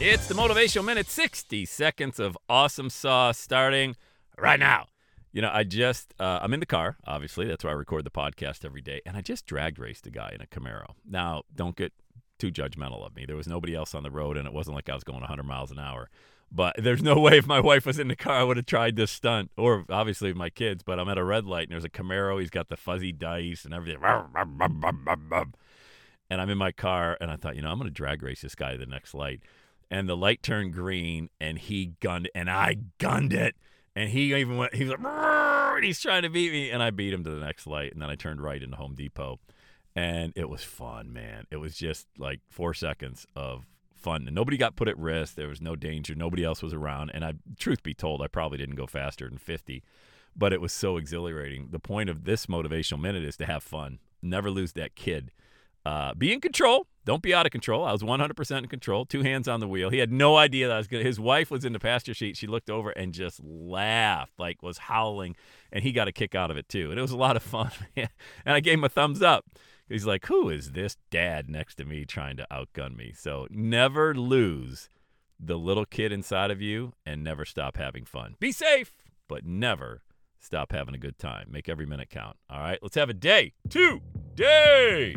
It's the Motivational Minute 60 seconds of awesome sauce starting right now. You know, I just, uh, I'm in the car, obviously. That's where I record the podcast every day. And I just dragged raced a guy in a Camaro. Now, don't get too judgmental of me. There was nobody else on the road, and it wasn't like I was going 100 miles an hour. But there's no way if my wife was in the car, I would have tried this stunt, or obviously my kids. But I'm at a red light, and there's a Camaro. He's got the fuzzy dice and everything. And I'm in my car, and I thought, you know, I'm going to drag race this guy to the next light and the light turned green and he gunned and I gunned it. And he even went he was like he's trying to beat me. And I beat him to the next light and then I turned right into Home Depot. And it was fun man. It was just like 4 seconds of fun. And nobody got put at risk. There was no danger. Nobody else was around. And I truth be told I probably didn't go faster than 50 but it was so exhilarating. The point of this motivational minute is to have fun. Never lose that kid. Uh, be in control. Don't be out of control. I was 100% in control. Two hands on the wheel. He had no idea that I was going to. His wife was in the passenger seat. She looked over and just laughed, like was howling, and he got a kick out of it too. And it was a lot of fun. and I gave him a thumbs up. He's like, "Who is this dad next to me trying to outgun me?" So never lose the little kid inside of you, and never stop having fun. Be safe, but never stop having a good time. Make every minute count. All right, let's have a day two day.